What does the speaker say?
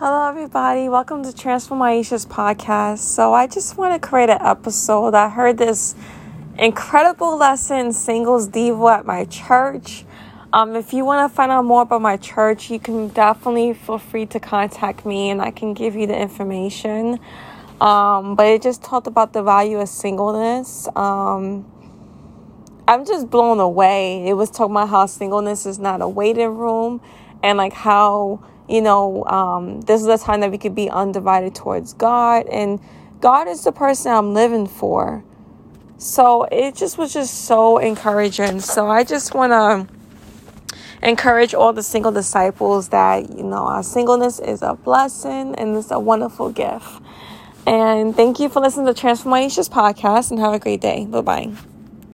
Hello, everybody. Welcome to Transformations podcast. So, I just want to create an episode. I heard this incredible lesson, Singles Devo, at my church. Um, if you want to find out more about my church, you can definitely feel free to contact me and I can give you the information. Um, but it just talked about the value of singleness. Um, I'm just blown away. It was talking about how singleness is not a waiting room and like how, you know, um, this is a time that we could be undivided towards God and God is the person I'm living for. So it just was just so encouraging. So I just want to encourage all the single disciples that, you know, our singleness is a blessing and it's a wonderful gift. And thank you for listening to Transformations podcast and have a great day. Bye bye.